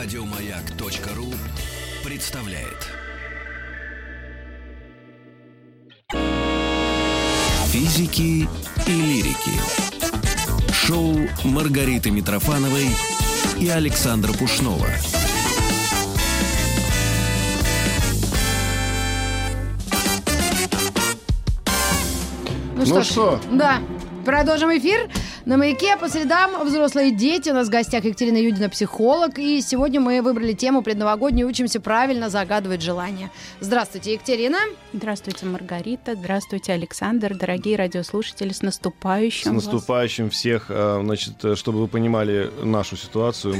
Радиомаяк.ру представляет. Физики и лирики. Шоу Маргариты Митрофановой и Александра Пушнова. Ну, Ну ж, что? Да. Продолжим эфир. На маяке по средам взрослые дети. У нас в гостях Екатерина Юдина, психолог. И сегодня мы выбрали тему предновогоднюю «Учимся правильно загадывать желания». Здравствуйте, Екатерина. Здравствуйте, Маргарита. Здравствуйте, Александр. Дорогие радиослушатели, с С наступающим вас. наступающим всех, э, значит, э, чтобы вы понимали нашу ситуацию.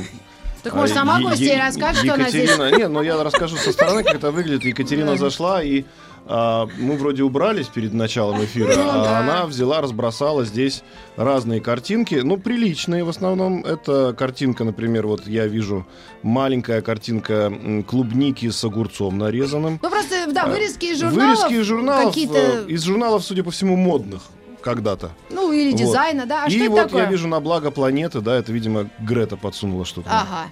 Так, может, А, сама гостья расскажет, что она здесь? Екатерина, нет, но я расскажу со стороны, как это выглядит. Екатерина зашла, и мы вроде убрались перед началом эфира, Ну а она взяла, разбросала здесь разные картинки, ну, приличные в основном. Это картинка, например, вот я вижу маленькая картинка клубники с огурцом нарезанным. Ну, просто, да, А, вырезки из журналов. Вырезки из журналов, Какие-то, э, из журналов, судя по всему, модных когда-то. ну, или Вот. дизайна, да. А и что это вот такое? я вижу на благо планеты, да, это, видимо, Грета подсунула что-то. Ага.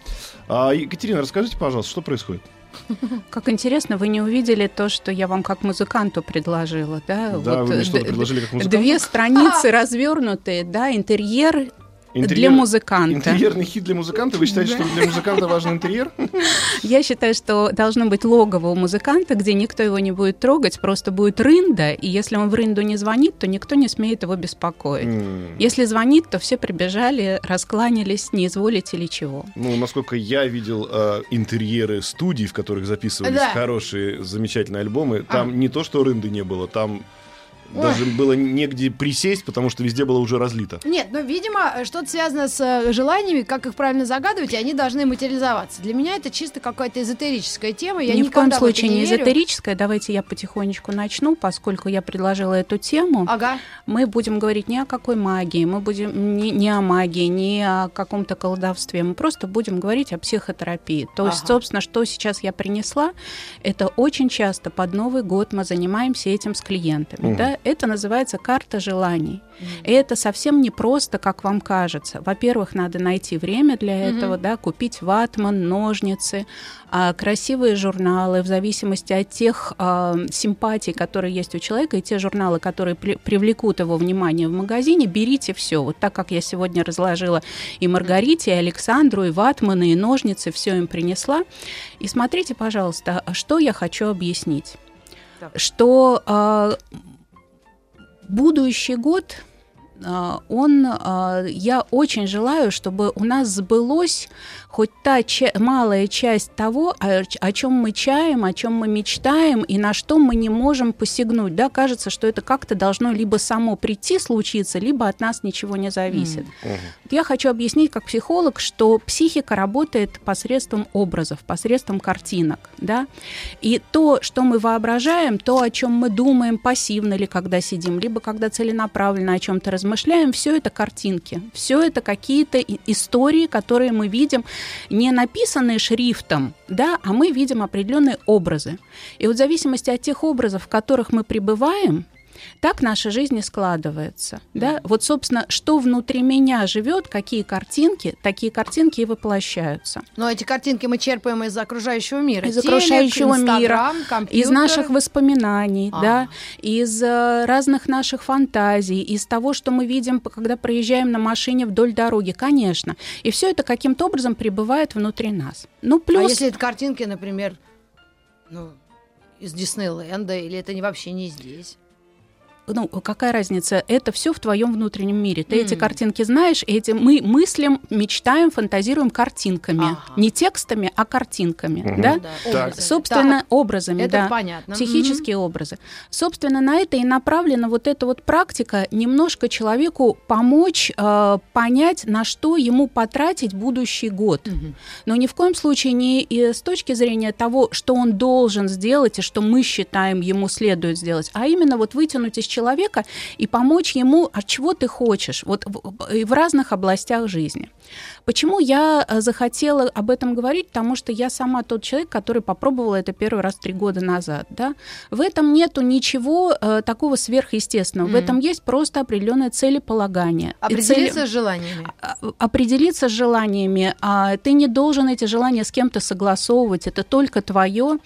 А, Екатерина, расскажите, пожалуйста, что происходит? Как интересно, вы не увидели то, что я вам как музыканту предложила, да? Да, вы мне что-то д- предложили как музыкант? Две страницы развернутые, да, интерьер для Интерьер- музыканта. Интерьерный хит для музыканта? Вы считаете, что для музыканта важен интерьер? Я считаю, что должно быть логово у музыканта, где никто его не будет трогать, просто будет рында, и если он в рынду не звонит, то никто не смеет его беспокоить. М, Если звонит, то все прибежали, раскланялись, не изволите ли чего. Ну, насколько я видел э, интерьеры студий, в которых записывались Да. хорошие, замечательные альбомы, там А. не то, что рынды не было, там Ой. даже было негде присесть, потому что везде было уже разлито. Нет, ну, видимо, что-то связано с э, желаниями, как их правильно загадывать, и они должны материализоваться. Для меня это чисто какая-то эзотерическая тема. Я Ни в коем никогда в случае не верю. эзотерическое. Давайте я потихонечку начну, поскольку я предложила эту тему. Ага. Мы будем говорить не о какой магии, мы будем не, не о магии, не о каком-то колдовстве, мы просто будем говорить о психотерапии. То есть, Ага. собственно, что сейчас я принесла, это очень часто под Новый год мы занимаемся этим с клиентами. Мгм. Да? Это называется карта желаний. И это совсем не просто, как вам кажется. Во-первых, надо найти время для Мгм. этого, да, купить ватман, ножницы, а, красивые журналы в зависимости от тех а, симпатий, которые есть у человека, и те журналы, которые при- привлекут его внимание в магазине, берите все. Вот так как я сегодня разложила и Маргарите, и Александру, и ватманы, и ножницы, все им принесла. И смотрите, пожалуйста, что я хочу объяснить. Так. Что а, будущий год он, а, я очень желаю, чтобы у нас сбылось хоть та ча- малая часть того, о, о чем мы чаем, о чем мы мечтаем и на что мы не можем посягнуть. Да, кажется, что это как-то должно либо само прийти, случиться, либо от нас ничего не зависит. Мгм. Вот Я хочу объяснить как психолог, что психика работает посредством образов, посредством картинок, да, и то, что мы воображаем, то, о чем мы думаем пассивно или когда сидим, либо когда целенаправленно о чем-то размышляем, все это картинки, все это какие-то истории, которые мы видим, не написанные шрифтом, да, а мы видим определенные образы. И вот в зависимости от тех образов, в которых мы пребываем, так наша жизнь и складывается. Да? Вот, собственно, что внутри меня живет, какие картинки, такие картинки и воплощаются. Но эти картинки мы черпаем из окружающего мира. Из Телек, окружающего мира, компьютер. Из наших воспоминаний, А. да, из э, разных наших фантазий, из того, что мы видим, когда проезжаем на машине вдоль дороги, конечно. И все это каким-то образом пребывает внутри нас. Ну, А плюс... если это картинки, например, ну, из Диснейленда, или это не вообще не здесь? Ну, какая разница? Это все в твоем внутреннем мире. Ты эти М. картинки знаешь, эти мы мыслим, мечтаем, фантазируем картинками. Ага. Не текстами, а картинками. Мгм. Да? Образы. Собственно, Так, образами, это да. понятно. Психические образы. Собственно, на это и направлена вот эта вот практика немножко человеку помочь э, понять, на что ему потратить будущий год. Мгм. Но ни в коем случае не и с точки зрения того, что он должен сделать и что мы считаем ему следует сделать, а именно вот вытянуть из человека и помочь ему, а чего ты хочешь, вот в, в разных областях жизни. Почему я э, захотела об этом говорить? Потому что я сама тот человек, который попробовал это первый раз три года назад. Да? В этом нету ничего э, такого сверхъестественного. Mm. В этом есть просто определенное целеполагание. Определиться цели... с желаниями. А, а, определиться с желаниями. А ты не должен эти желания с кем-то согласовывать. Это только твое.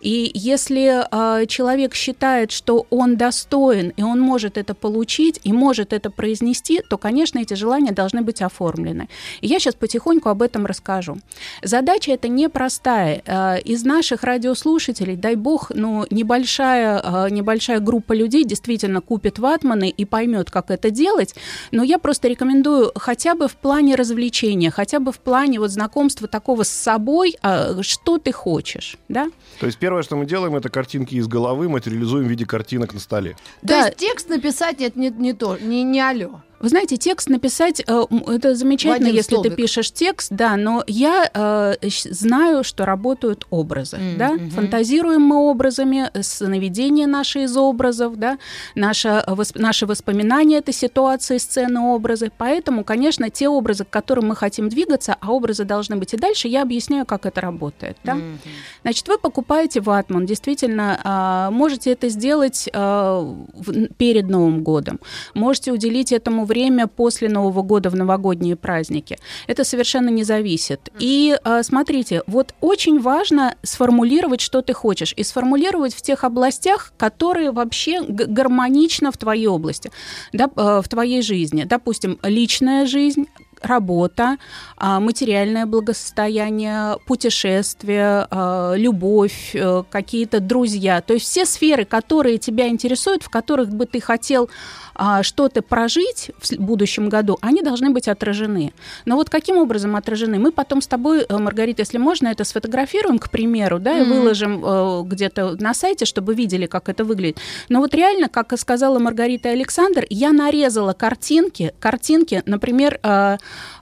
И если а, человек считает, что он достоин, и он может это получить, и может это произнести, то, конечно, эти желания должны быть оформлены. И я сейчас потихоньку об этом расскажу. Задача эта непростая. Э, из наших радиослушателей, дай бог, ну, небольшая, э, небольшая группа людей действительно купит ватманы и поймет, как это делать, но я просто рекомендую хотя бы в плане развлечения, хотя бы в плане вот знакомства такого с собой, э, что ты хочешь, да? То есть первое, что мы делаем, это картинки из головы материализуем в виде картинок на столе. То да. есть текст написать это не, не то, не, не алло. Вы знаете, текст написать, э, это замечательно, если столбик. ты пишешь текст, да, но я э, знаю, что работают образы, mm-hmm. да, фантазируем мы образами, сновидение наши из образов, да, наше, восп, наши воспоминания — это ситуации, сцены, образы, поэтому, конечно, те образы, к которым мы хотим двигаться, а образы должны быть и дальше, я объясняю, как это работает, да. Mm-hmm. Значит, вы покупаете ватман, действительно, э, можете это сделать э, перед Новым годом, можете уделить этому время после Нового года в новогодние праздники. Это совершенно не зависит. И э, смотрите, вот очень важно сформулировать, что ты хочешь, и сформулировать в тех областях, которые вообще гармонично в твоей области, да, э, в твоей жизни. Допустим, личная жизнь, работа, а, материальное благосостояние, путешествия, а, любовь, э, какие-то друзья. То есть все сферы, которые тебя интересуют, в которых бы ты хотел что-то прожить в будущем году, они должны быть отражены. Но вот каким образом отражены? Мы потом с тобой, э, Маргарита, если можно, это сфотографируем, к примеру, да, и mm-hmm. выложим э, где-то на сайте, чтобы видели, как это выглядит. Но вот реально, как сказала Маргарита Александр, я нарезала картинки, картинки, например, э,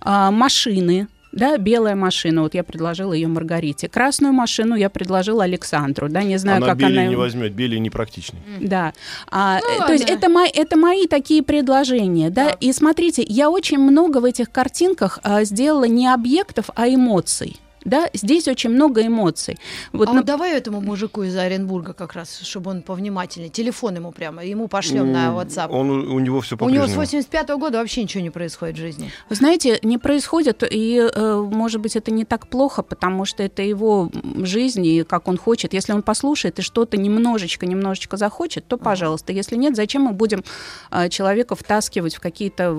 машины, да, белая машина, вот я предложила ее Маргарите. Красную машину я предложила Александру, да, не знаю, она как Билли она... не возьмет, Билли непрактичный. Да. А, ну, то есть это, мои, это мои такие предложения, да? да. И смотрите, я очень много в этих картинках а, сделала не объектов, а эмоций. Да, здесь очень много эмоций. Вот а на... давай этому мужику из Оренбурга как раз, чтобы он повнимательнее. Телефон ему прямо, ему пошлем mm, на WhatsApp. Он, у него все по У него с 85 -го года вообще ничего не происходит в жизни. Вы знаете, не происходит, и, э, может быть, это не так плохо, потому что это его жизнь, и как он хочет. Если он послушает и что-то немножечко, немножечко захочет, то пожалуйста. Если нет, зачем мы будем э, человека втаскивать в какие-то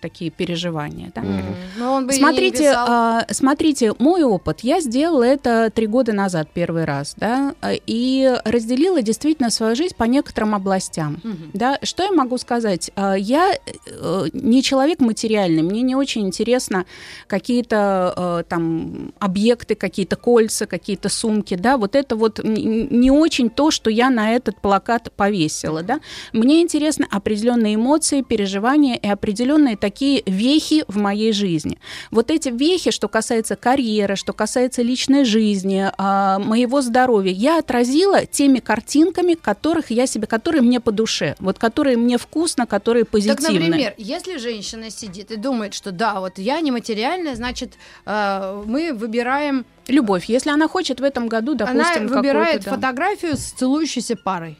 такие переживания? Да? Mm. Но он бы смотрите, э, смотрите, мой опыт опыт. Я сделала это три года назад первый раз, да, и разделила действительно свою жизнь по некоторым областям, угу. да. Что я могу сказать? А, я э, не человек материальный, мне не очень интересно какие-то э, там объекты, какие-то кольца, какие-то сумки, да, вот это вот не очень то, что я на этот плакат повесила, да. Мне интересны определенные эмоции, переживания и определенные такие вехи в моей жизни. Вот эти вехи, что касается карьеры, что касается личной жизни, а, моего здоровья, я отразила теми картинками, которых я себе, которые мне по душе, вот которые мне вкусно, которые позитивные. Так, например, если женщина сидит и думает, что да, вот я нематериальная, значит, а, мы выбираем любовь. Если она хочет в этом году, допустим, она выбирает да. фотографию с целующейся парой.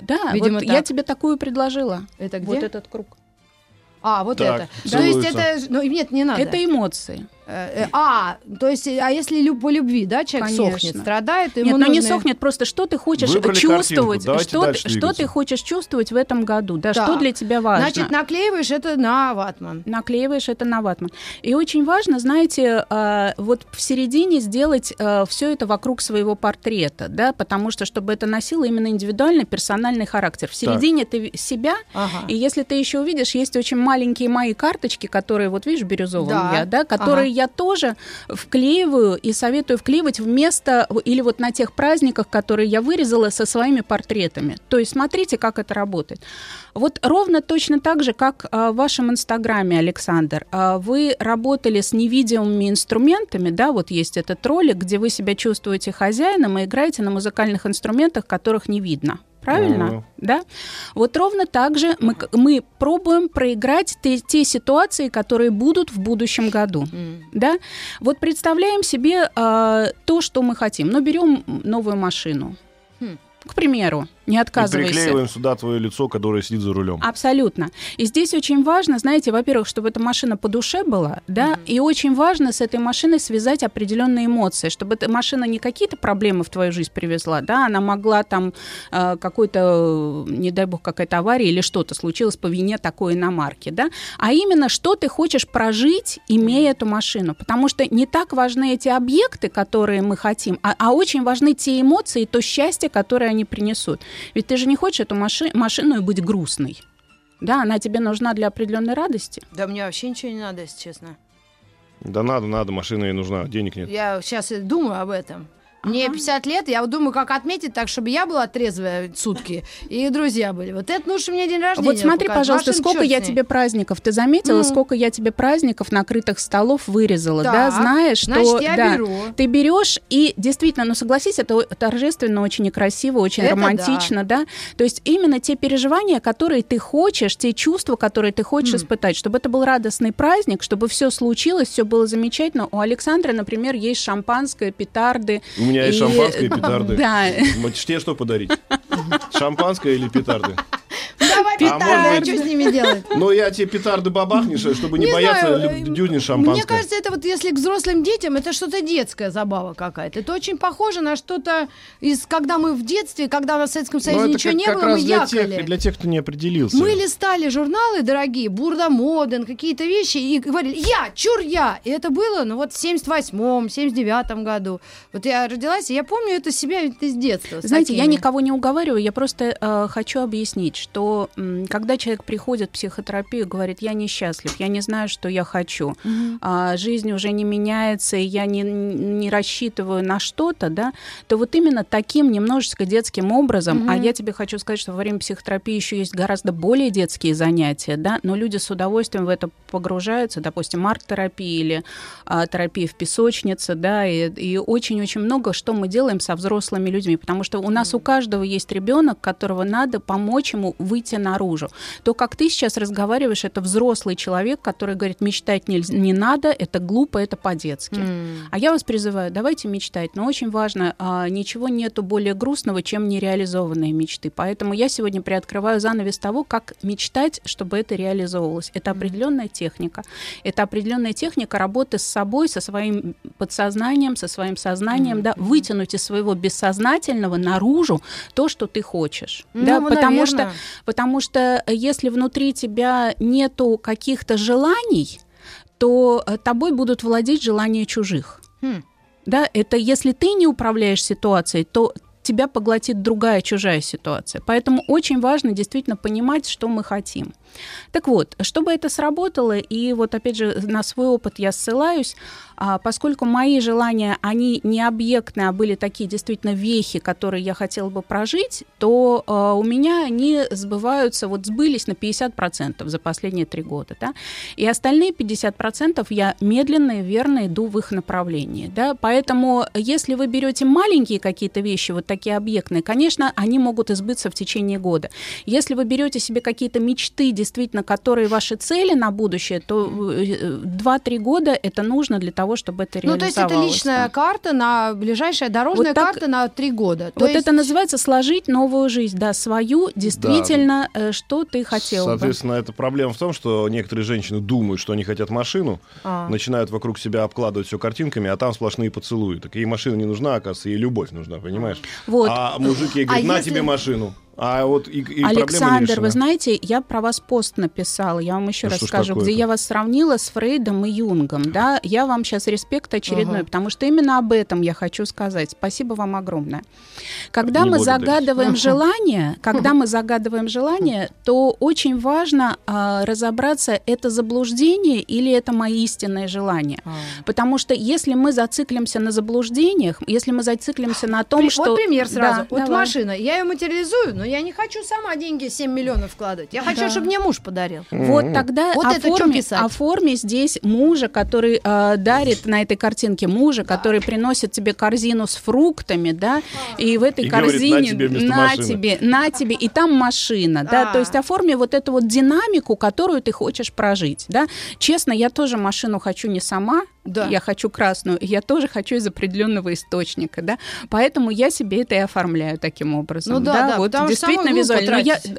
Да, Видимо, вот я тебе такую предложила. Это где? Вот этот круг. А, вот так, это. Да. То есть это, ну нет, не надо. Это эмоции. Э, э, а, то есть, а если люб, по любви, да, человек Конечно. сохнет, страдает, ему Нет, нужно... но не сохнет, просто что ты хочешь Выбрали чувствовать, что, что ты хочешь чувствовать в этом году, да, да, что для тебя важно. Значит, наклеиваешь это на ватман. Наклеиваешь это на ватман. И очень важно, знаете, э, вот в середине сделать все это вокруг своего портрета, да, потому что, чтобы это носило именно индивидуальный, персональный характер. В середине так. ты себя, ага. и если ты еще увидишь, есть очень маленькие мои карточки, которые, вот видишь, бирюзовым да. я, да, которые ага. я тоже вклеиваю и советую вклеивать вместо или вот на тех праздниках, которые я вырезала со своими портретами. То есть смотрите, как это работает. Вот ровно точно так же, как а, в вашем инстаграме, Александр, а, вы работали с невидимыми инструментами, да, вот есть этот ролик, где вы себя чувствуете хозяином и играете на музыкальных инструментах, которых не видно правильно? Мгм. Да? Вот ровно так же мы, мы пробуем проиграть те, те ситуации, которые будут в будущем году. М. Да? Вот представляем себе а, то, что мы хотим. Ну, берем новую машину. Хм. К примеру, не И отказывайся. приклеиваем сюда твое лицо, которое сидит за рулем. Абсолютно. И здесь очень важно, знаете, во-первых, чтобы эта машина по душе была, да, и очень важно с этой машиной связать определенные эмоции, чтобы эта машина не какие-то проблемы в твою жизнь привезла, да, она могла там э, какой-то, не дай бог, какая-то авария или что-то случилось по вине такой иномарки, да, а именно, что ты хочешь прожить, имея эту машину, потому что не так важны эти объекты, которые мы хотим, а, а очень важны те эмоции и то счастье, которое они принесут. Ведь ты же не хочешь эту маши- машину и быть грустной. Да, она тебе нужна для определенной радости. Да мне вообще ничего не надо, если честно. Да надо, надо, машина ей нужна, денег нет. Я сейчас думаю об этом. Мне Ага. 50 лет, я вот думаю, как отметить так, чтобы я была трезвая сутки, и друзья были. Вот это нужно мне день рождения. вот смотри, показать. пожалуйста, Машин сколько я тебе праздников, ты заметила, Ну. сколько я тебе праздников, накрытых столов вырезала, да, Так, знаешь, что Значит, я да, беру. ты берешь и действительно, ну согласись, это торжественно, очень некрасиво, очень Это романтично, да. То есть именно те переживания, которые ты хочешь, те чувства, которые ты хочешь М. испытать, чтобы это был радостный праздник, чтобы все случилось, все было замечательно. У Александра, например, есть шампанское, петарды. У меня есть И- шампанское и петарды. Да. М- Тебе что подарить? Шампанское или петарды? Давай А петарды, может что с ними делать? Ну, я тебе петарды бабахнешь, чтобы не, Не бояться, знаю, э, дюзнешь шампанское. Мне кажется, это вот если к взрослым детям, это что-то детская забава какая-то. Это очень похоже на что-то из, когда мы в детстве, когда у нас в Советском Ну, Союзе ничего как, не как было, мы для якали. тех, для тех, кто не определился. Мы листали журналы дорогие, Бурда Моден, какие-то вещи, и говорили, я, чур я. И это было, ну вот в 78-м, 79-м году. Вот я родилась, и я помню это себя это из детства. Знаете, я никого не уговариваю, я просто э, хочу объяснить, что когда человек приходит в психотерапию и говорит, я несчастлив, я не знаю, что я хочу, Мгм. а, жизнь уже не меняется, и я не, не рассчитываю на что-то, да, то вот именно таким немножечко детским образом, а Мгм. я тебе хочу сказать, что во время психотерапии еще есть гораздо более детские занятия, да, но люди с удовольствием в это погружаются, допустим, арт-терапия или а, терапия в песочнице, да, и, и очень-очень много, что мы делаем со взрослыми людьми, потому что у нас у каждого есть ребенок, которого надо помочь ему выйти наружу. То, как ты сейчас разговариваешь, это взрослый человек, который говорит, мечтать не, не надо, это глупо, это по-детски. М. А я вас призываю, давайте мечтать. Но очень важно, а, ничего нету более грустного, чем нереализованные мечты. Поэтому я сегодня приоткрываю занавес того, как мечтать, чтобы это реализовывалось. Это определенная техника. Это определенная техника работы с собой, со своим подсознанием, со своим сознанием, да, вытянуть из своего бессознательного наружу то, что ты хочешь. Ну, да, ну, потому что наверно. Потому что э, если внутри тебя нету каких-то желаний, то э, тобой будут владеть желания чужих. Хм. Да, это если ты не управляешь ситуацией, то тебя поглотит другая чужая ситуация. Поэтому очень важно действительно понимать, что мы хотим. Так вот, чтобы это сработало, и вот опять же на свой опыт я ссылаюсь, а, поскольку мои желания, они не объектные, а были такие действительно вехи, которые я хотела бы прожить, то а, у меня они сбываются, вот сбылись на 50% за последние три года. Да? И остальные 50% я медленно и верно иду в их направлении. Да? Поэтому если вы берете маленькие какие-то вещи, вот такие объектные, конечно, они могут избыться в течение года. Если вы берете себе какие-то мечты, действительно, которые ваши цели на будущее, то э, 2-3 года это нужно для того, чтобы это Ну, то есть реализовалось. это личная да. карта на ближайшая дорожная Вот так- карта на три года. То вот есть- это называется сложить новую жизнь, да, свою, действительно, э, что ты хотел бы. Соответственно, это проблема в том, что некоторые женщины думают, что они хотят машину, А. начинают вокруг себя обкладывать все картинками, а там сплошные поцелуи. Так ей машина не нужна, оказывается, ей любовь нужна, понимаешь? Вот. А мужик ей говорит, А на если- тебе машину. А вот и, и Александр, вы знаете, я про вас пост написала, я вам еще Ну, раз скажу, где я вас сравнила с Фрейдом и Юнгом, да, я вам сейчас респект очередной, Ага. потому что именно об этом я хочу сказать. Спасибо вам огромное. Когда Не мы загадываем желание, когда мы загадываем желание, то очень важно а, разобраться, это заблуждение или это мои истинные желания. А. Потому что если мы зациклимся на заблуждениях, если мы зациклимся на том, При- что... Вот пример сразу. Да, вот давай. машина, я ее материализую, но я не хочу сама деньги 7 миллионов вкладывать. Я хочу, Да. чтобы мне муж подарил. Вот тогда Вот это оформи, писать? оформи здесь мужа, который э, дарит на этой картинке мужа, который приносит тебе корзину с фруктами, да, и в этой И говорит, корзине «На тебе на машины». тебе, на тебе, и там машина, да, А. то есть оформи вот эту вот динамику, которую ты хочешь прожить, да. Честно, я тоже машину хочу не сама, Да. я хочу красную, я тоже хочу из определенного источника, да, поэтому я себе это и оформляю таким образом, Ну да, да, вот потому действительно визуально. Но я- тратить.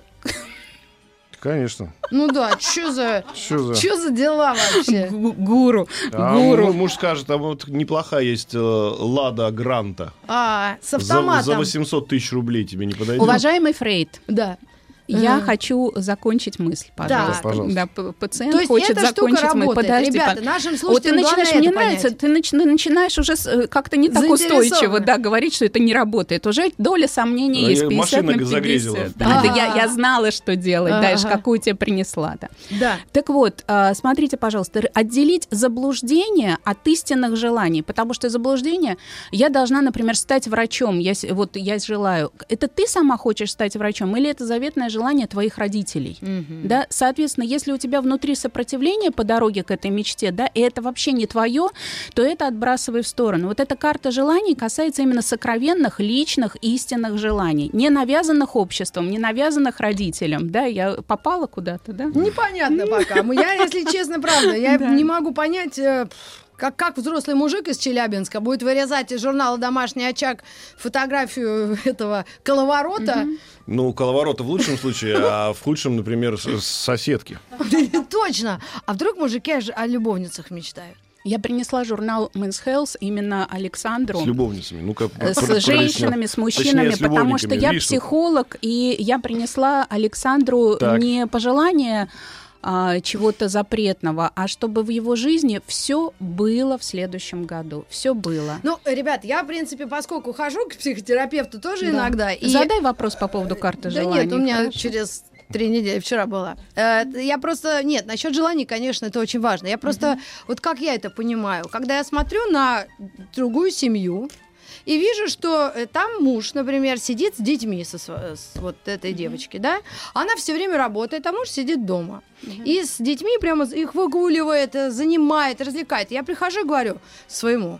Конечно. Ну да, что за... Что за... За дела вообще? Гу- Гуру, А гуру. му- муж скажет, а вот неплохая есть э, Лада Гранта. А, с За, автоматом. за 800 тысяч рублей тебе не подойдет? Уважаемый Фрейд, Да. Я Мгм. хочу закончить мысль, пожалуйста. пожалуйста. Да, пациент То есть хочет эта штука закончить мысль. работает. Подожди, Ребята, нашим вот ты начинаешь, мне это нравится, понять. ты нач- начинаешь уже э, как-то не так устойчиво да, говорить, что это не работает. Уже доля сомнений А есть, я 50 машина на 50. загрезила. Да, да, я, я знала, что делать дальше, Ага. какую тебе принесла. Да. Да. Так вот, а, смотрите, пожалуйста, отделить заблуждение от истинных желаний, потому что заблуждение, я должна, например, стать врачом, я, вот я желаю, это ты сама хочешь стать врачом или это заветное желание твоих родителей? Да, соответственно, если у тебя внутри сопротивление по дороге к этой мечте, да, и это вообще не твое, то это отбрасывай в сторону. Вот эта карта желаний касается именно сокровенных, личных, истинных желаний, не навязанных обществом, не навязанных родителям, да, я попала куда-то, да? Непонятно пока. Мы- Я, если честно, правда, я не могу понять, э, как, как взрослый мужик из Челябинска будет вырезать из журнала «Домашний очаг» фотографию этого коловорота. Ну, коловорота в лучшем случае, а в худшем, например, соседки. Точно. А вдруг мужики о любовницах мечтают? Я принесла журнал Men's Health именно Александру. С любовницами. Ну-ка, э, пр- с пролистни. женщинами, с мужчинами, Точнее, с потому что я Видишь, психолог, и я принесла Александру Так. не пожелание а, чего-то запретного, а чтобы в его жизни все было в следующем году. Все было. Ну, ребят, я, в принципе, поскольку хожу к психотерапевту тоже Да. иногда. и- Задай вопрос по поводу карты Да желаний. нет, у меня хорошо? через три недели вчера была. Э, Я просто... Нет, насчет желаний, конечно, это очень важно. Я просто... Вот как я это понимаю? Когда я смотрю на другую семью, и вижу, что э, там муж, например, сидит с детьми, со, с вот этой девочки, да, она все время работает, а муж сидит дома. И с детьми прямо их выгуливает, э, занимает, развлекает. Я прихожу и говорю своему,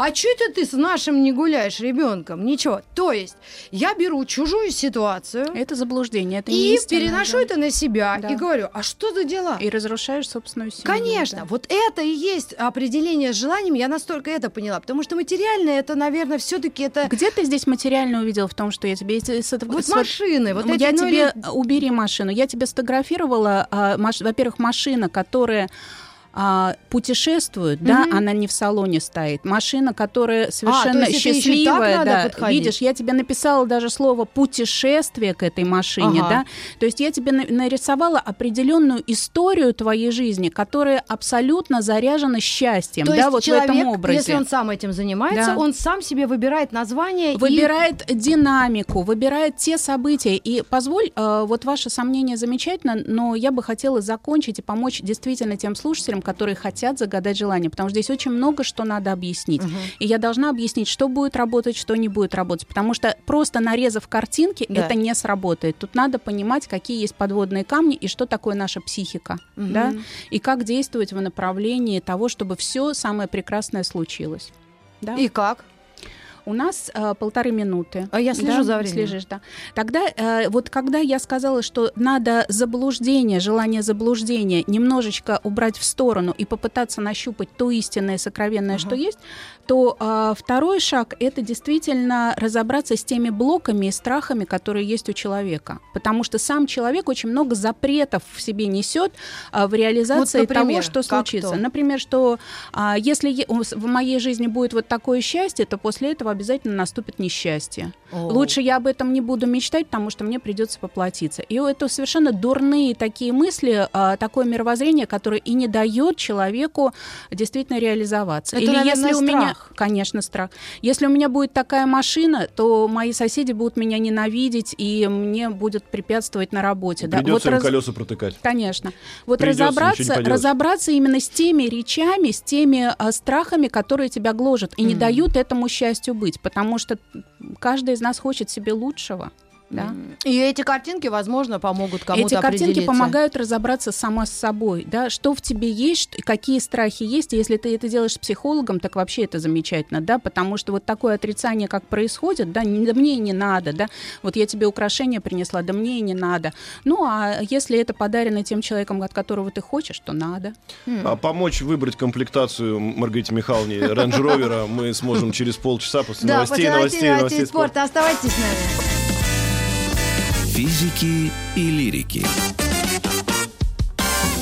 а что это ты с нашим не гуляешь ребенком? Ничего. То есть я беру чужую ситуацию, Это заблуждение, это и переношу да. это на себя Да. и говорю, а что за дела? И разрушаешь собственную семью. Конечно, да. вот это и есть определение с желанием, я настолько это поняла, потому что материально это, наверное, все-таки это Где ты здесь материально увидел в том, что я тебе... с- с- вот с- машины, вот эти, я ну, тебе или- убери машину. Я тебе сфотографировала, а, маш- во-первых, машина, которая а, путешествует, да, Мгм. она не в салоне стоит. Машина, которая совершенно А, и так счастливая, да. подходить? Видишь, я тебе написала даже слово путешествие к этой машине, Ага. да. То есть я тебе на- нарисовала определенную историю твоей жизни, которая абсолютно заряжена счастьем, То да, есть вот человек, в этом образе. если он сам этим занимается, Да. он сам себе выбирает название и- Выбирает динамику, выбирает те события. И позволь, э, вот ваше сомнение замечательно, но я бы хотела закончить и помочь действительно тем слушателям, которые хотят загадать желание, потому что здесь очень много что надо объяснить. Мгм. И я должна объяснить, что будет работать, что не будет работать, потому что просто нарезав картинки, Да. это не сработает. Тут надо понимать, какие есть подводные камни и что такое наша психика, Мгм. да, и как действовать в направлении того, чтобы все самое прекрасное случилось. Да? И как? У нас э, полторы минуты. А я слежу Да, за временем. Слежишь, да. Тогда э, вот когда я сказала, что надо заблуждение, желание заблуждения немножечко убрать в сторону и попытаться нащупать то истинное, сокровенное, Ага. что есть, то э, второй шаг это действительно разобраться с теми блоками и страхами, которые есть у человека, потому что сам человек очень много запретов в себе несет э, в реализации Вот, например, того, что случится. Например, что а, если в моей жизни будет вот такое счастье, то после этого обязательно наступит несчастье. Лучше я об этом не буду мечтать, потому что мне придется поплатиться. И это совершенно дурные такие мысли, а, такое мировоззрение, которое и не дает человеку действительно реализоваться. Это, Или наверное, если у меня, страх. конечно, страх. Если у меня будет такая машина, то мои соседи будут меня ненавидеть и мне будет препятствовать на работе. да. Придется Вот им раз- колеса протыкать. Конечно. Вот не разобраться, разобраться именно с теми речами, с теми а, страхами, которые тебя гложат и не Мгм. дают этому счастью быть, потому что каждый из нас хочет себе лучшего. Да? И эти картинки, возможно, помогут кому-то Эти картинки помогают разобраться сама с собой, да, что в тебе есть, какие страхи есть. И если ты это делаешь с психологом, так вообще это замечательно, да, потому что вот такое отрицание, как происходит, да, да мне и не надо, да, вот я тебе украшение принесла, да мне и не надо. Ну, а если это подарено тем человеком, от которого ты хочешь, то надо. А помочь выбрать комплектацию Маргарите Михайловне Rovera мы сможем через полчаса после новостей, новостей, новостей, спорта. Оставайтесь с нами. Физики и лирики.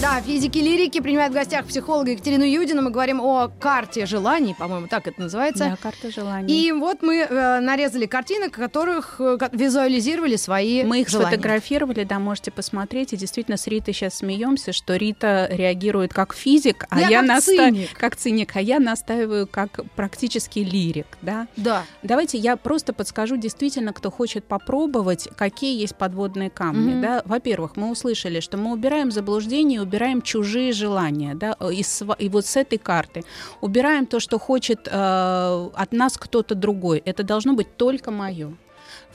Да, физики лирики принимают в гостях психолога Екатерину Юдину. Мы говорим о карте желаний, по-моему, так это называется. Да, карта желаний. И вот мы э, нарезали картинок, которых э, визуализировали свои Мы их желания. сфотографировали, да, можете посмотреть. И действительно, с Ритой сейчас смеемся, что Рита реагирует как физик, а Я я, как наста- циник. как циник, а я настаиваю как практически лирик, да. Да. Давайте я просто подскажу действительно, кто хочет попробовать, какие есть подводные камни. Мгм. Да? Во-первых, мы услышали, что мы убираем заблуждение, убираем чужие желания. Да? И, сва- и вот с этой карты убираем то, что хочет э, от нас кто-то другой. Это должно быть только мое.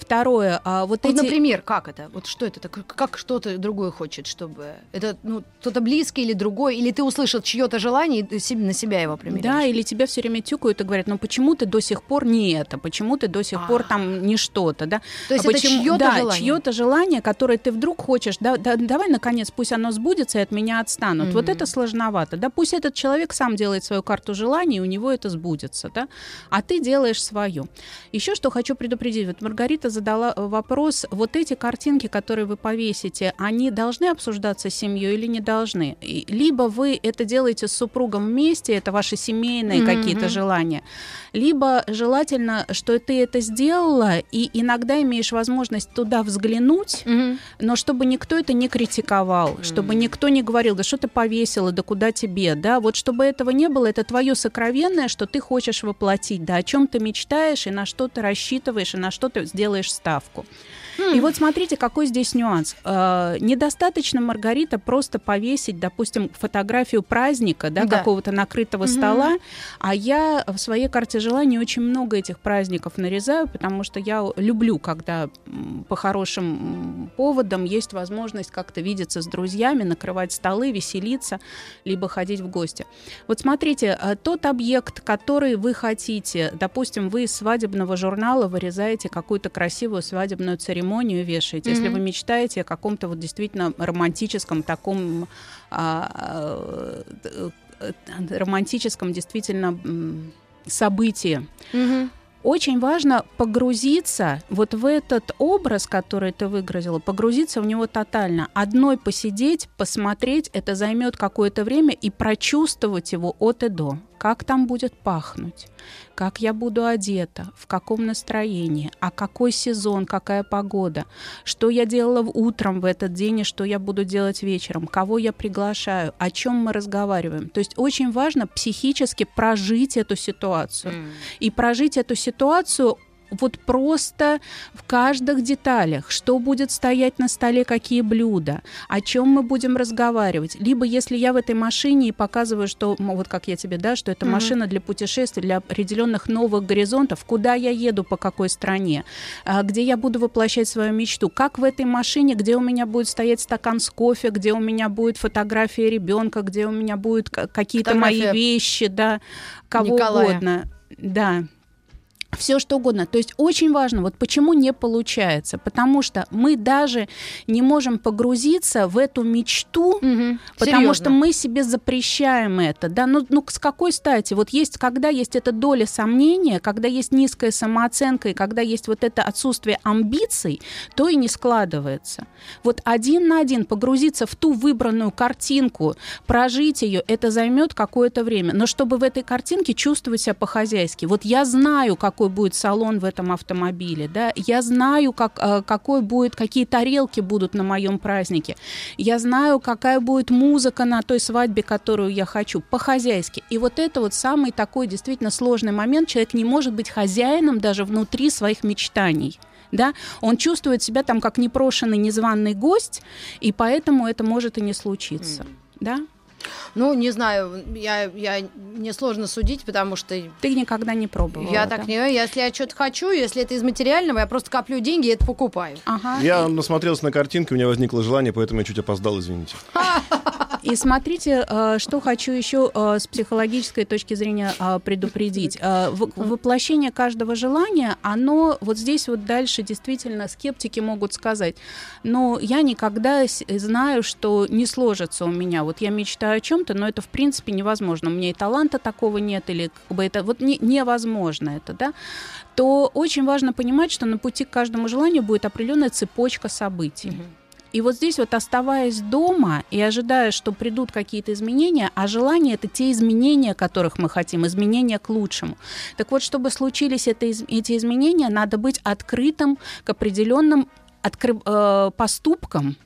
Второе, а, вот Вот, эти... например, как это? Вот что это? Как что-то другое хочет, чтобы... Это ну, кто-то близкий или другой? Или ты услышал чье-то желание и на себя его примеряешь? Да, или тебя все время тюкают и говорят, ну почему ты до сих пор не это, почему ты до сих пор А. там не что-то, да? То есть А это почему- чьё-то да, желание? чьё-то желание, которое ты вдруг хочешь, да, да, давай наконец, пусть оно сбудется и от меня отстанут. Вот Мгм. это сложновато, да, пусть этот человек сам делает свою карту желаний, и у него это сбудется, да, а ты делаешь свою. Еще что хочу предупредить, вот Маргарита задала э, вопрос, вот эти картинки, которые вы повесите, они должны обсуждаться с семьей или не должны? И либо вы это делаете с супругом вместе, это ваши семейные Мгм. какие-то желания, либо желательно, что ты это сделала, и иногда имеешь возможность туда взглянуть, Мгм. но чтобы никто это не критиковал, чтобы никто не говорил, да что ты повесила, да куда тебе, да, вот чтобы этого не было, это твое сокровенное, что ты хочешь воплотить, да, о чем ты мечтаешь и на что ты рассчитываешь и на что ты сделаешь ставку. И вот смотрите, какой здесь нюанс. Э, недостаточно, Маргарита, просто повесить, допустим, фотографию праздника, да, Да. какого-то накрытого Мгм. стола, а я в своей карте желаний очень много этих праздников нарезаю, потому что я люблю, когда по хорошим поводам есть возможность как-то видеться с друзьями, накрывать столы, веселиться, либо ходить в гости. Вот смотрите, э, тот объект, который вы хотите, допустим, вы из свадебного журнала вырезаете какую-то красивую свадебную церемонию и вешаете. Если Мгм. вы мечтаете о каком-то вот действительно романтическом таком а, а, романтическом действительно событии. Мгм. Очень важно погрузиться вот в этот образ, который ты выгрузила, погрузиться в него тотально. Одной посидеть, посмотреть, это займет какое-то время и прочувствовать его от и до. Как там будет пахнуть, как я буду одета, в каком настроении, а какой сезон, какая погода, что я делала утром в этот день и что я буду делать вечером, кого я приглашаю, о чем мы разговариваем. То есть очень важно психически прожить эту ситуацию и прожить эту ситуацию вот просто в каждых деталях, что будет стоять на столе, какие блюда, о чем мы будем разговаривать. Либо если я в этой машине и показываю, что, вот как я тебе, да, что это Мгм. машина для путешествий, для определенных новых горизонтов, куда я еду, по какой стране, а, где я буду воплощать свою мечту, как в этой машине, где у меня будет стоять стакан с кофе, где у меня будет фотография ребенка, где у меня будут какие-то мои вещи, да, кого Николая. угодно. Да. Все что угодно. То есть очень важно, вот почему не получается. Потому что мы даже не можем погрузиться в эту мечту, Мгм. Потому Серьёзно. что мы себе запрещаем это, да, ну, ну с какой стати? Вот есть, когда есть эта доля сомнения, когда есть низкая самооценка и когда есть вот это отсутствие амбиций, то и не складывается. Вот один на один погрузиться в ту выбранную картинку, прожить ее, это займет какое-то время. Но чтобы в этой картинке чувствовать себя по-хозяйски. Вот я знаю, какой будет салон в этом автомобиле, да, я знаю, как, э, какой будет, какие тарелки будут на моем празднике, я знаю, какая будет музыка на той свадьбе, которую я хочу, по-хозяйски. И вот это вот самый такой действительно сложный момент. Человек не может быть хозяином даже внутри своих мечтаний. Да? Он чувствует себя там как непрошенный, незваный гость, и поэтому это может и не случиться. Да? Ну, не знаю, я, я мне сложно судить, потому что Ты никогда не пробовала. я да? так не... Если я что-то хочу, если это из материального, я просто коплю деньги и это покупаю. Ага. Я насмотрелся на картинки, у меня возникло желание, поэтому я чуть опоздал, извините. И смотрите, э, что хочу еще э, с психологической точки зрения э, предупредить. Воплощение каждого желания, оно вот здесь вот дальше действительно скептики могут сказать, но я никогда знаю, что не сложится у меня. Вот я мечтаю о чем-то, но это в принципе невозможно. У меня и таланта такого нет, или как бы это вот не- невозможно это, да то очень важно понимать, что на пути к каждому желанию будет определенная цепочка событий. И вот здесь вот оставаясь дома и ожидая, что придут какие-то изменения, а желание это те изменения, которых мы хотим, изменения к лучшему. Так вот, чтобы случились это, эти изменения, надо быть открытым к определенным откры- э, поступкам,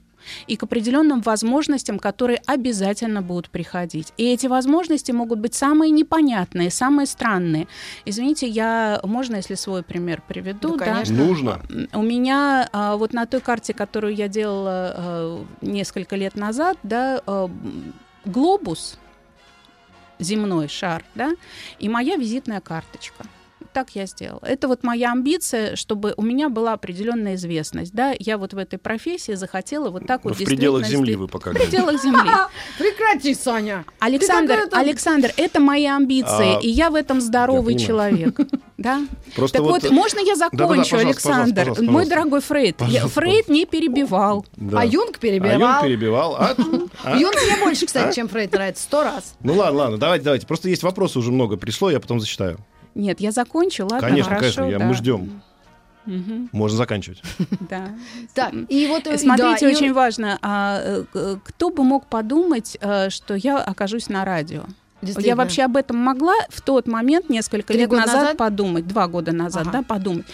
и к определенным возможностям, которые обязательно будут приходить. И эти возможности могут быть самые непонятные, самые странные. Извините, я можно, если свой пример приведу? Да, конечно. Нужно. У меня а, вот на той карте, которую я делала а, несколько лет назад, да, а, глобус земной шар, да, и моя визитная карточка. Так я сделала. Это вот моя амбиция, чтобы у меня была определенная известность, да. Я вот в этой профессии захотела вот так вот В пределах земли вы пока В пределах земли. Прекрати, Саня. Александр, Александр, это мои амбиции, А, и я в этом здоровый человек. Да? Просто так вот, вот- можно я закончу, Александр? пожалуйста, Мой пожалуйста. дорогой Фрейд. Фрейд не перебивал. Да. А Юнг А перебивал. Юнг перебивал. А? А? Юнг мне больше, кстати, чем Фрейд нравится. Сто раз. Ну ладно, ладно, давайте, давайте. Просто есть вопросы уже много пришло, я потом зачитаю. Нет, я закончу, ладно, Конечно, хорошо. конечно, я- да. мы ждем. Мгм, Можно заканчивать. да. Так, и вот... э, Смотрите, да, и- очень важно, а, э, к- кто бы мог подумать, э, что я окажусь на радио? Я вообще об этом могла в тот момент, несколько Три лет назад, назад? подумать, два года назад, Ага. да, подумать.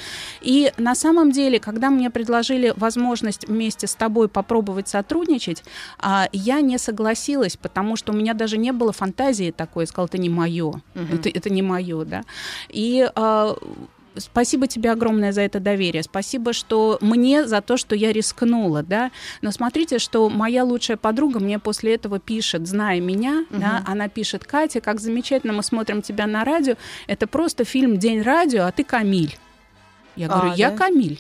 И на самом деле, когда мне предложили возможность вместе с тобой попробовать сотрудничать, а, я не согласилась, потому что у меня даже не было фантазии такой, я сказала, это не мое, это, это не мое, да. И а, Спасибо тебе огромное за это доверие. Спасибо, что мне за то, что я рискнула, да. Но смотрите, что моя лучшая подруга мне после этого пишет, зная меня, да, она пишет, Катя, как замечательно мы смотрим тебя на радио. Это просто фильм День радио, а ты Камиль. Я А, говорю, я да? Камиль.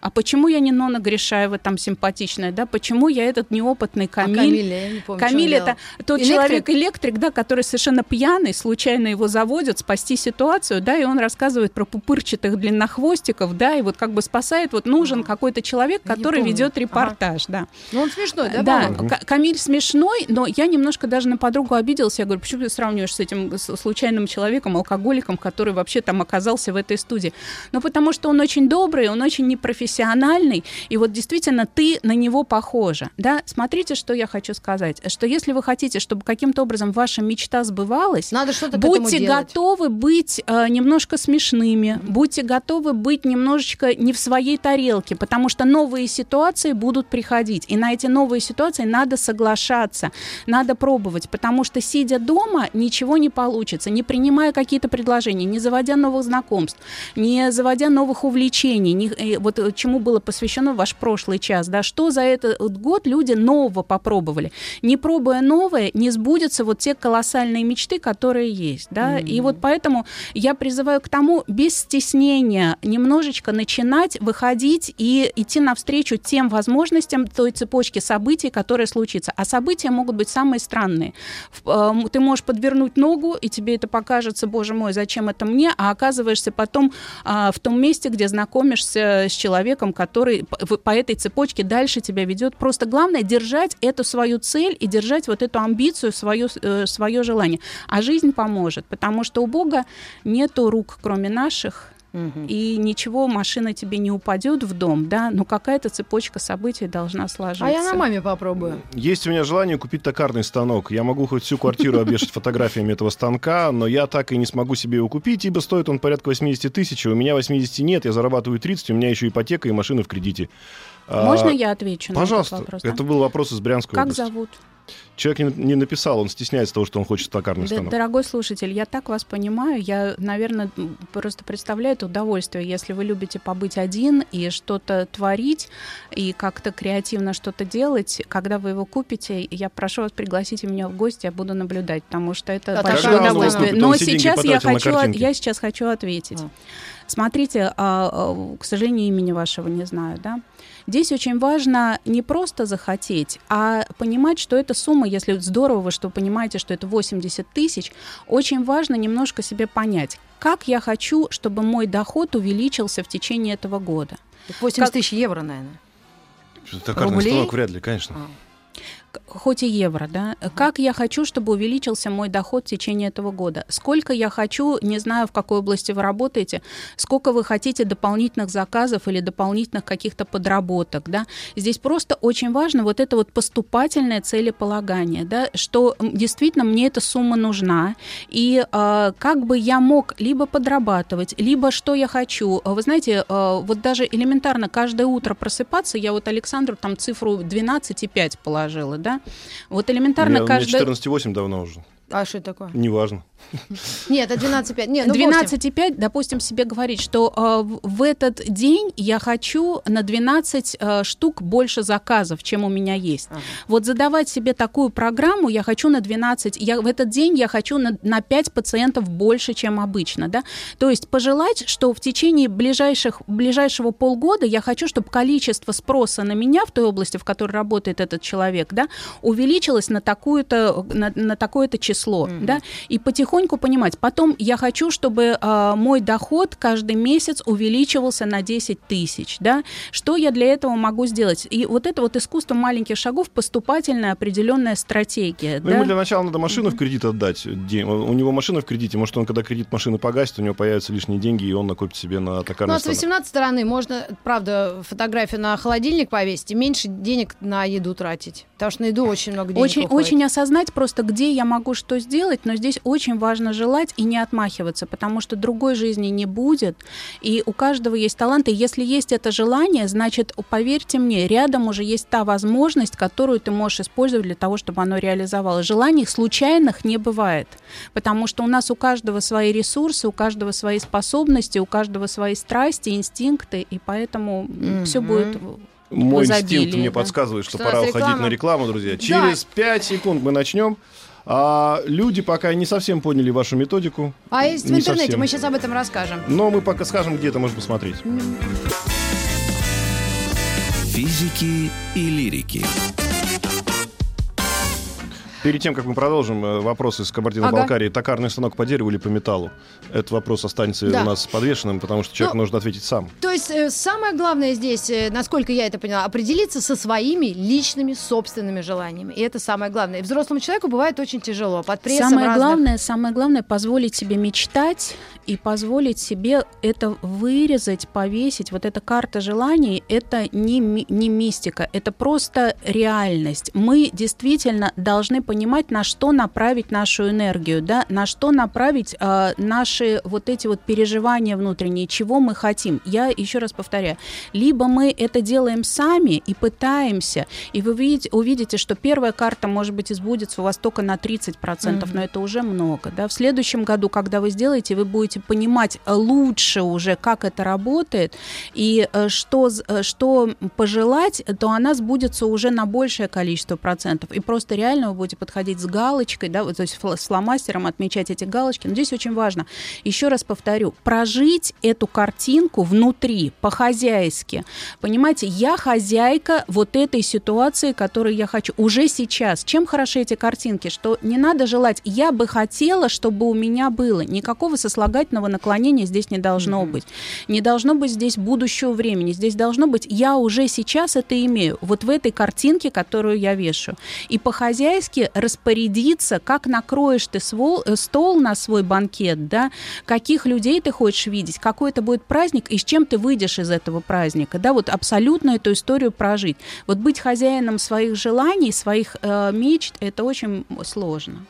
А почему я не Нона Гришаева там симпатичная, да? Почему я этот неопытный А Камиль? Камиля, я не помню, Камиль это тот Электрик? человек-электрик, да, который совершенно пьяный, случайно его заводят спасти ситуацию, да, и он рассказывает про пупырчатых длиннохвостиков, да, и вот как бы спасает, вот нужен какой-то человек, который ведет Ага. репортаж, да. делал. Ну, он смешной, да, Да, по-моему? К- Камиль смешной, но я немножко даже на подругу обиделась. Я говорю, почему ты сравниваешь с этим случайным человеком, алкоголиком, который вообще там оказался в этой студии? Ну, потому что он очень добрый, он очень непрофессиональный, и вот действительно ты на него похожа. Да? Смотрите, что я хочу сказать. Что если вы хотите, чтобы каким-то образом ваша мечта сбывалась, Надо что-то Будьте готовы быть э, немножко смешными, будьте готовы быть немножечко не в своей тарелке, потому что новые ситуации будут приходить. И на эти новые ситуации надо соглашаться, надо пробовать, потому что сидя дома ничего не получится, не принимая какие-то предложения, не заводя новых знакомств, не заводя новых увлечений, не- э, вот э, чему было посвящено ваш прошлый час, да, что за этот год люди нового попробовали. Не пробуя новое, не сбудутся вот те колоссальные мечты, которые есть, да, и вот поэтому я призываю к тому без стеснения немножечко начинать выходить и идти навстречу тем возможностям той цепочки событий, которые случится. А события могут быть самые странные. Эм, Ты можешь подвернуть ногу, и тебе это покажется, боже мой, зачем это мне, а оказываешься потом а, в том месте, где знакомишься с человеком, который по этой цепочке дальше тебя ведет. Просто главное держать эту свою цель и держать вот эту амбицию, свое, э, свое желание. А жизнь поможет, потому что у Бога нету рук, кроме наших, и ничего, машина тебе не упадет в дом, да, но какая-то цепочка событий должна сложиться. А я на маме попробую. Есть у меня желание купить токарный станок. Я могу хоть всю квартиру обвешать фотографиями этого станка, но я так и не смогу себе его купить, ибо стоит он порядка 80 тысяч, а у меня 80 нет, я зарабатываю 30, у меня еще ипотека и машина в кредите. А, Можно я отвечу на Пожалуйста. этот вопрос? да? Это был вопрос из Брянской Как области. зовут? Человек не, не написал, он стесняется того, что он хочет токарный Да, станок. дорогой слушатель, я так вас понимаю. Я, наверное, просто представляю это удовольствие, если вы любите побыть один и что-то творить, и как-то креативно что-то делать. Когда вы его купите, я прошу вас пригласить меня в гости, я буду наблюдать, потому что это А большое удовольствие. Но сейчас я хочу, я сейчас хочу ответить. А. Смотрите, а, а, к сожалению, имени вашего не знаю, да? Здесь очень важно не просто захотеть, а понимать, что эта сумма, если здорово, вы что понимаете, что это 80 тысяч, очень важно немножко себе понять, как я хочу, чтобы мой доход увеличился в течение этого года. 80 Как- тысяч евро, наверное. Токарный Рублей? станок вряд ли, конечно. А. Хоть и евро, да? Как я хочу, чтобы увеличился мой доход в течение этого года? Сколько я хочу, не знаю, в какой области вы работаете, сколько вы хотите дополнительных заказов или дополнительных каких-то подработок, да? Здесь просто очень важно вот это вот поступательное целеполагание, да, что действительно мне эта сумма нужна, и э, как бы я мог либо подрабатывать, либо что я хочу. Вы знаете, э, вот даже элементарно каждое утро просыпаться, я вот Александру там цифру 12,5 положила, да, вот элементарно Я- у меня каждое... 14,8 давно уже. А что это такое? Неважно. Нет, это 12,5. Нет, ну, бог с ним. 12,5, допустим, себе говорить, что э, в- этот день я хочу на 12 э, штук больше заказов, чем у меня есть. Ага. Вот задавать себе такую программу, я хочу на 12, я, в этот день я хочу на, на 5 пациентов больше, чем обычно, да. То есть пожелать, что в течение ближайших, ближайшего полгода я хочу, чтобы количество спроса на меня в той области, в которой работает этот человек, да, увеличилось на, такую-то, на, на такое-то число, Мгм. да, и потихоньку понимать. Потом я хочу, чтобы а, мой доход каждый месяц увеличивался на 10 тысяч, да. Что я для этого могу сделать? И вот это вот искусство маленьких шагов, поступательная определенная стратегия, Ну, да. ему для начала надо машину в кредит отдать. У него машина в кредите, может, он, когда кредит машины погасит, у него появятся лишние деньги, и он накопит себе на Ну, токарный а с станок. 18 стороны можно, правда, фотографию на холодильник повесить и меньше денег на еду тратить. Потому что на еду очень много денег Очень, уходит. очень осознать просто, где я могу что сделать, но здесь очень важно желать и не отмахиваться, потому что другой жизни не будет, и у каждого есть талант, и если есть это желание, значит, поверьте мне, рядом уже есть та возможность, которую ты можешь использовать для того, чтобы оно реализовалось. Желаний случайных не бывает, потому что у нас у каждого свои ресурсы, у каждого свои способности, у каждого свои страсти, инстинкты, и поэтому все Мгм. будет Мой в изобилии, инстинкт мне да. подсказывает, что, Что пора уходить реклама. на рекламу, друзья. Через 5 секунд мы начнем. А люди пока не совсем поняли вашу методику, А есть в Не интернете, совсем. мы сейчас об этом расскажем. но мы пока скажем, где это можно посмотреть. Физики и лирики. Перед тем, как мы продолжим, э, вопросы из Кабардино-Балкарии. Токарный станок по дереву или по металлу? Этот вопрос останется Да. у нас подвешенным, потому что человек Ну, может ответить сам. То есть э, самое главное здесь, э, насколько я это поняла, определиться со своими личными собственными желаниями. И это самое главное. И взрослому человеку бывает очень тяжело. Под прессом Самое разных- главное, самое главное позволить себе мечтать и позволить себе это вырезать, повесить. Вот эта карта желаний это не, ми- не мистика, это просто реальность. Мы действительно должны понимать, на что направить нашу энергию, да, на что направить э, наши вот эти вот переживания внутренние, чего мы хотим. Я еще раз повторяю, либо мы это делаем сами и пытаемся, и вы видите, увидите, что первая карта, может быть, избудется у вас только на 30%, Мгм. но это уже много. Да? В следующем году, когда вы сделаете, вы будете понимать лучше уже, как это работает, и э, что, э, что пожелать, то она сбудется уже на большее количество процентов. И просто реально вы будете подходить с галочкой, да, вот, то есть с фломастером отмечать эти галочки. Но здесь очень важно, еще раз повторю, прожить эту картинку внутри, по-хозяйски. Понимаете, я хозяйка вот этой ситуации, которую я хочу уже сейчас. Чем хороши эти картинки? Что не надо желать, я бы хотела, чтобы у меня было. Никакого сослагательного наклонения здесь не должно быть. Не должно быть здесь будущего времени. Здесь должно быть, я уже сейчас это имею. Вот в этой картинке, которую я вешу. И по-хозяйски распорядиться, как накроешь ты свол- э, стол на свой банкет, да, каких людей ты хочешь видеть, какой это будет праздник и с чем ты выйдешь из этого праздника, да, вот абсолютно эту историю прожить. Вот быть хозяином своих желаний, своих э, мечт, это очень сложно.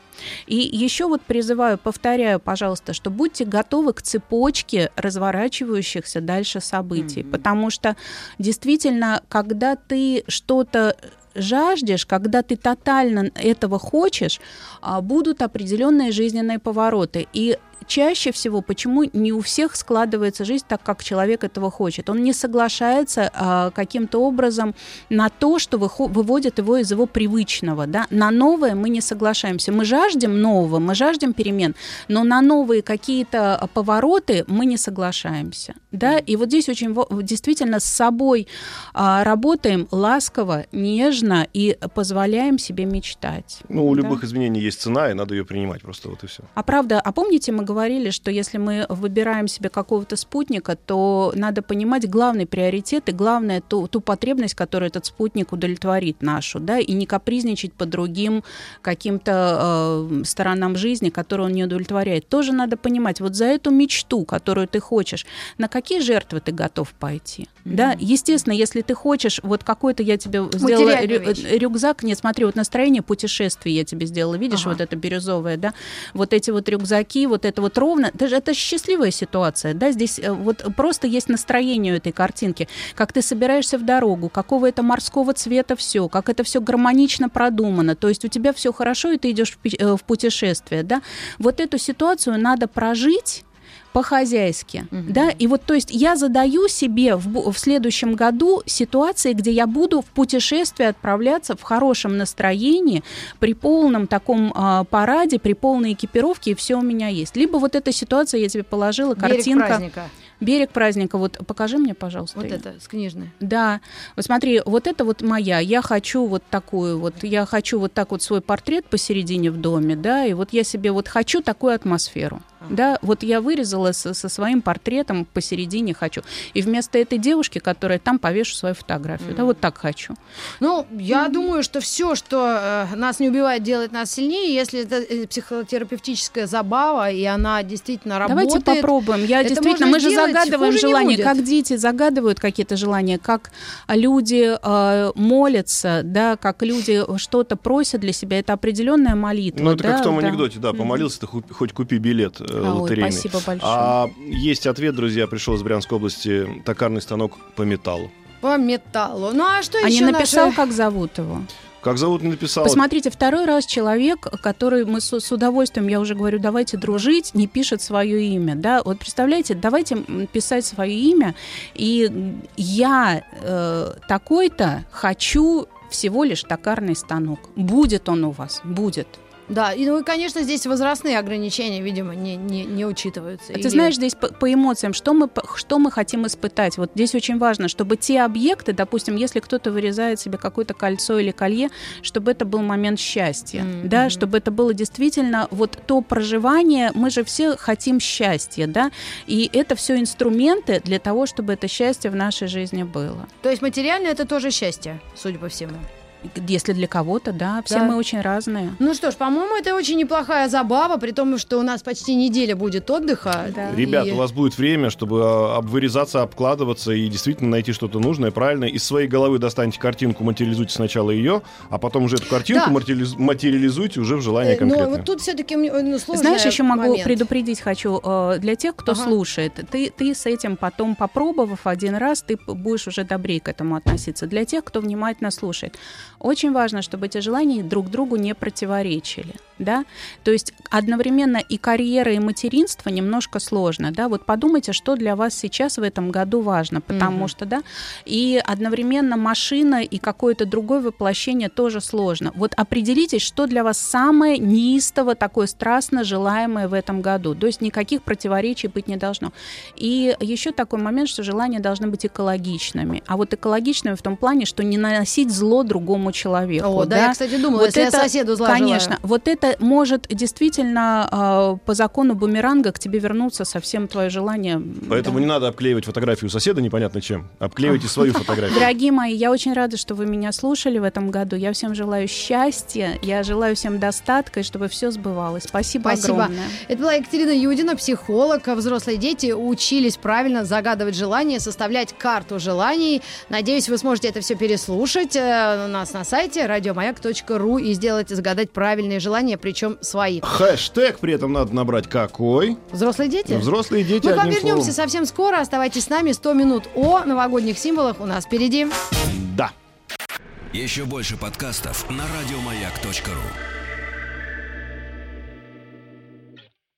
И еще вот призываю, повторяю, пожалуйста, что будьте готовы к цепочке разворачивающихся дальше событий, mm-hmm. потому что действительно, когда ты что-то жаждешь, когда ты тотально этого хочешь, а, будут определенные жизненные повороты. И чаще всего, почему не у всех складывается жизнь так, как человек этого хочет. Он не соглашается а, каким-то образом на то, что выводит его из его привычного. Да? На новое мы не соглашаемся. Мы жаждем нового, мы жаждем перемен, но на новые какие-то повороты мы не соглашаемся. Да? И вот здесь очень действительно с собой а, работаем ласково, нежно и позволяем себе мечтать. Ну, у да? любых изменений есть цена, и надо ее принимать просто вот и все. А правда, а помните, мы говорили, что если мы выбираем себе какого-то спутника, то надо понимать главный приоритет и главное ту, ту потребность, которую этот спутник удовлетворит нашу, да, и не капризничать по другим каким-то э, сторонам жизни, которые он не удовлетворяет. Тоже надо понимать, вот за эту мечту, которую ты хочешь, на какие жертвы ты готов пойти. Mm-hmm. Да, естественно, если ты хочешь, вот какой-то я тебе сделала рю- рюкзак, нет, смотри, вот настроение путешествий я тебе сделала, видишь, ага. вот это бирюзовое, да, вот эти вот рюкзаки, вот это вот ровно, это, это счастливая ситуация, да, здесь э, вот просто есть настроение у этой картинки, как ты собираешься в дорогу, какого это морского цвета все, как это все гармонично продумано, то есть у тебя все хорошо, и ты идешь э, в путешествие, да, вот эту ситуацию надо прожить по-хозяйски, угу. да, и вот, то есть я задаю себе в, в следующем году ситуации, где я буду в путешествие отправляться в хорошем настроении, при полном таком э, параде, при полной экипировке, и все у меня есть. Либо вот эта ситуация, я тебе положила, Берег картинка... праздника. Берег праздника, вот покажи мне, пожалуйста. Вот это, с книжной. Да. Вот смотри, вот это вот моя. Я хочу вот такую вот, я хочу вот так вот свой портрет посередине в доме, да, и вот я себе вот хочу такую атмосферу. Да, вот я вырезала со, со своим портретом посередине хочу. И вместо этой девушки, которая там повешу свою фотографию. Mm. Да, вот так хочу. Ну, я mm. думаю, что все, что э, нас не убивает, делает нас сильнее. Если это э, психотерапевтическая забава, и она действительно работает. Давайте попробуем. Я действительно, мы же загадываем желания, как дети загадывают какие-то желания, как люди э, молятся, да, как люди что-то просят для себя. Это определенная молитва. Ну, это да, как в том да. анекдоте, да, помолился, ты хоть купи билет э, а, лотерейный. Ой, спасибо большое. А есть ответ, друзья, пришел из Брянской области, токарный станок по металлу. По металлу. Ну а что а еще? А не написал, наши... как зовут его? Как зовут, не написал. Посмотрите, второй раз человек, который мы с, с удовольствием, я уже говорю, давайте дружить, не пишет свое имя, да, вот представляете, давайте писать свое имя, и я э, такой-то хочу всего лишь токарный станок. Будет он у вас, будет. Да, и, ну и, конечно, здесь возрастные ограничения, видимо, не, не, не учитываются. А Или... Ты знаешь, здесь по, по эмоциям, что мы, что мы хотим испытать? Вот здесь очень важно, чтобы те объекты, допустим, если кто-то вырезает себе какое-то кольцо или колье, чтобы это был момент счастья, mm-hmm. да, чтобы это было действительно вот то проживание, мы же все хотим счастья, да, и это все инструменты для того, чтобы это счастье в нашей жизни было. То есть материально это тоже счастье, судя по всему. Если для кого-то, да, все да. мы очень разные. Ну что ж, по-моему, это очень неплохая забава, при том, что у нас почти неделя будет отдыха. Да. Ребят, и... у вас будет время, чтобы а, обвырезаться, обкладываться и действительно найти что-то нужное, правильное. Из своей головы достаньте картинку, материализуйте сначала ее, а потом уже эту картинку да. материализ... материализуйте уже в желание э, конкретное. Но вот тут все-таки ну, сложный Знаешь, еще момент. могу предупредить хочу э, для тех, кто ага. слушает. Ты, ты с этим потом попробовав один раз, ты будешь уже добрее к этому относиться. Для тех, кто внимательно слушает. Очень важно, чтобы эти желания друг другу не противоречили. Да? То есть одновременно и карьера, и материнство немножко сложно. Да? Вот подумайте, что для вас сейчас в этом году важно, потому mm что, да, и одновременно машина и какое-то другое воплощение тоже сложно. Вот определитесь, что для вас самое неистово, такое страстно желаемое в этом году. То есть никаких противоречий быть не должно. И еще такой момент, что желания должны быть экологичными. А вот экологичными в том плане, что не наносить зло другому другому человеку. О, да, да? я, кстати, думала, вот если это, я соседу зла Конечно, желаю. вот это может действительно э, по закону бумеранга к тебе вернуться совсем твое желание. Поэтому да. не надо обклеивать фотографию соседа непонятно чем. Обклеивайте свою фотографию. Дорогие мои, я очень рада, что вы меня слушали в этом году. Я всем желаю счастья, я желаю всем достатка, и чтобы все сбывалось. Спасибо, Спасибо. огромное. Это была Екатерина Юдина, психолог. Взрослые дети учились правильно загадывать желания, составлять карту желаний. Надеюсь, вы сможете это все переслушать. Э, у нас на сайте радиомаяк.ру и сделать, загадать правильные желания причем своих. Хэштег при этом надо набрать какой? Взрослые дети? Взрослые дети, Мы к вам одним вернемся словом. совсем скоро. Оставайтесь с нами. 100 минут о новогодних символах у нас впереди. Да. Еще больше подкастов на радиомаяк.ру.